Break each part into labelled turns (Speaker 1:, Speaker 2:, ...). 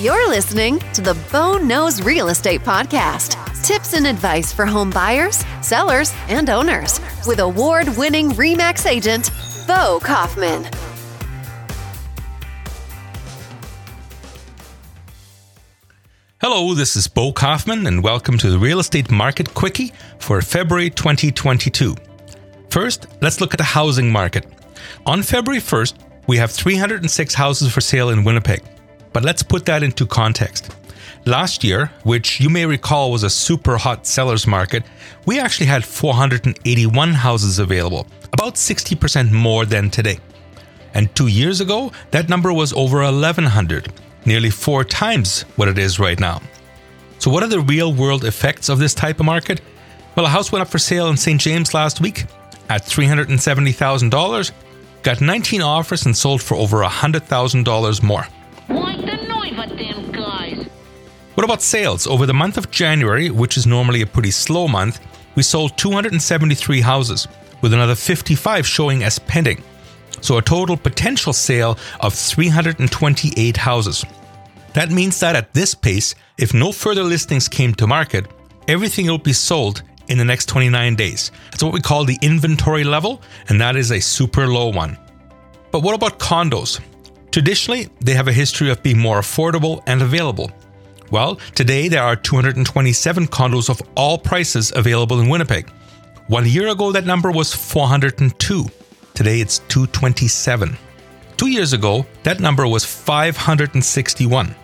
Speaker 1: You're listening to the Bo Knows Real Estate Podcast. Tips and advice for home buyers, sellers, and owners with award winning REMAX agent, Bo Kaufman.
Speaker 2: Hello, this is Bo Kaufman, and welcome to the Real Estate Market Quickie for February 2022. First, let's look at the housing market. On February 1st, we have 306 houses for sale in Winnipeg. But let's put that into context. Last year, which you may recall was a super hot seller's market, we actually had 481 houses available, about 60% more than today. And two years ago, that number was over 1,100, nearly four times what it is right now. So, what are the real world effects of this type of market? Well, a house went up for sale in St. James last week at $370,000, got 19 offers, and sold for over $100,000 more. What about sales? Over the month of January, which is normally a pretty slow month, we sold 273 houses, with another 55 showing as pending. So a total potential sale of 328 houses. That means that at this pace, if no further listings came to market, everything will be sold in the next 29 days. That's what we call the inventory level, and that is a super low one. But what about condos? Traditionally, they have a history of being more affordable and available. Well, today there are 227 condos of all prices available in Winnipeg. One year ago, that number was 402. Today it's 227. Two years ago, that number was 561.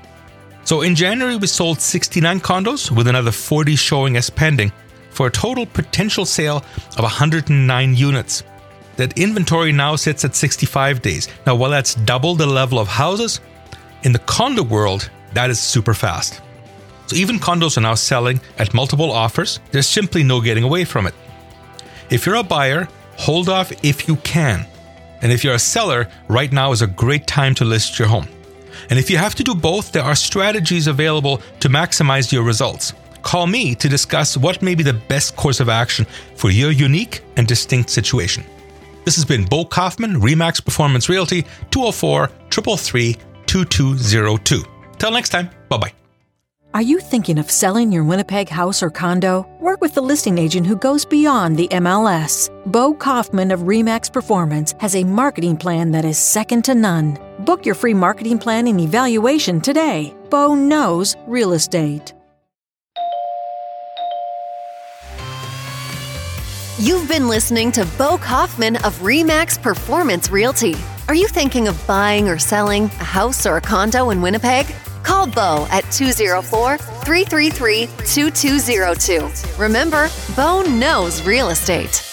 Speaker 2: So in January, we sold 69 condos with another 40 showing as pending for a total potential sale of 109 units. That inventory now sits at 65 days. Now, while that's double the level of houses, in the condo world, that is super fast. So even condos are now selling at multiple offers. There's simply no getting away from it. If you're a buyer, hold off if you can. And if you're a seller, right now is a great time to list your home. And if you have to do both, there are strategies available to maximize your results. Call me to discuss what may be the best course of action for your unique and distinct situation. This has been Bo Kaufman, Remax Performance Realty, 204 333 2202. Till next time, bye bye.
Speaker 3: Are you thinking of selling your Winnipeg house or condo? Work with the listing agent who goes beyond the MLS. Bo Kaufman of REMAX Performance has a marketing plan that is second to none. Book your free marketing plan and evaluation today. Bo knows real estate.
Speaker 1: You've been listening to Bo Kaufman of REMAX Performance Realty. Are you thinking of buying or selling a house or a condo in Winnipeg? Call Bo at 204 333 2202. Remember, Bo knows real estate.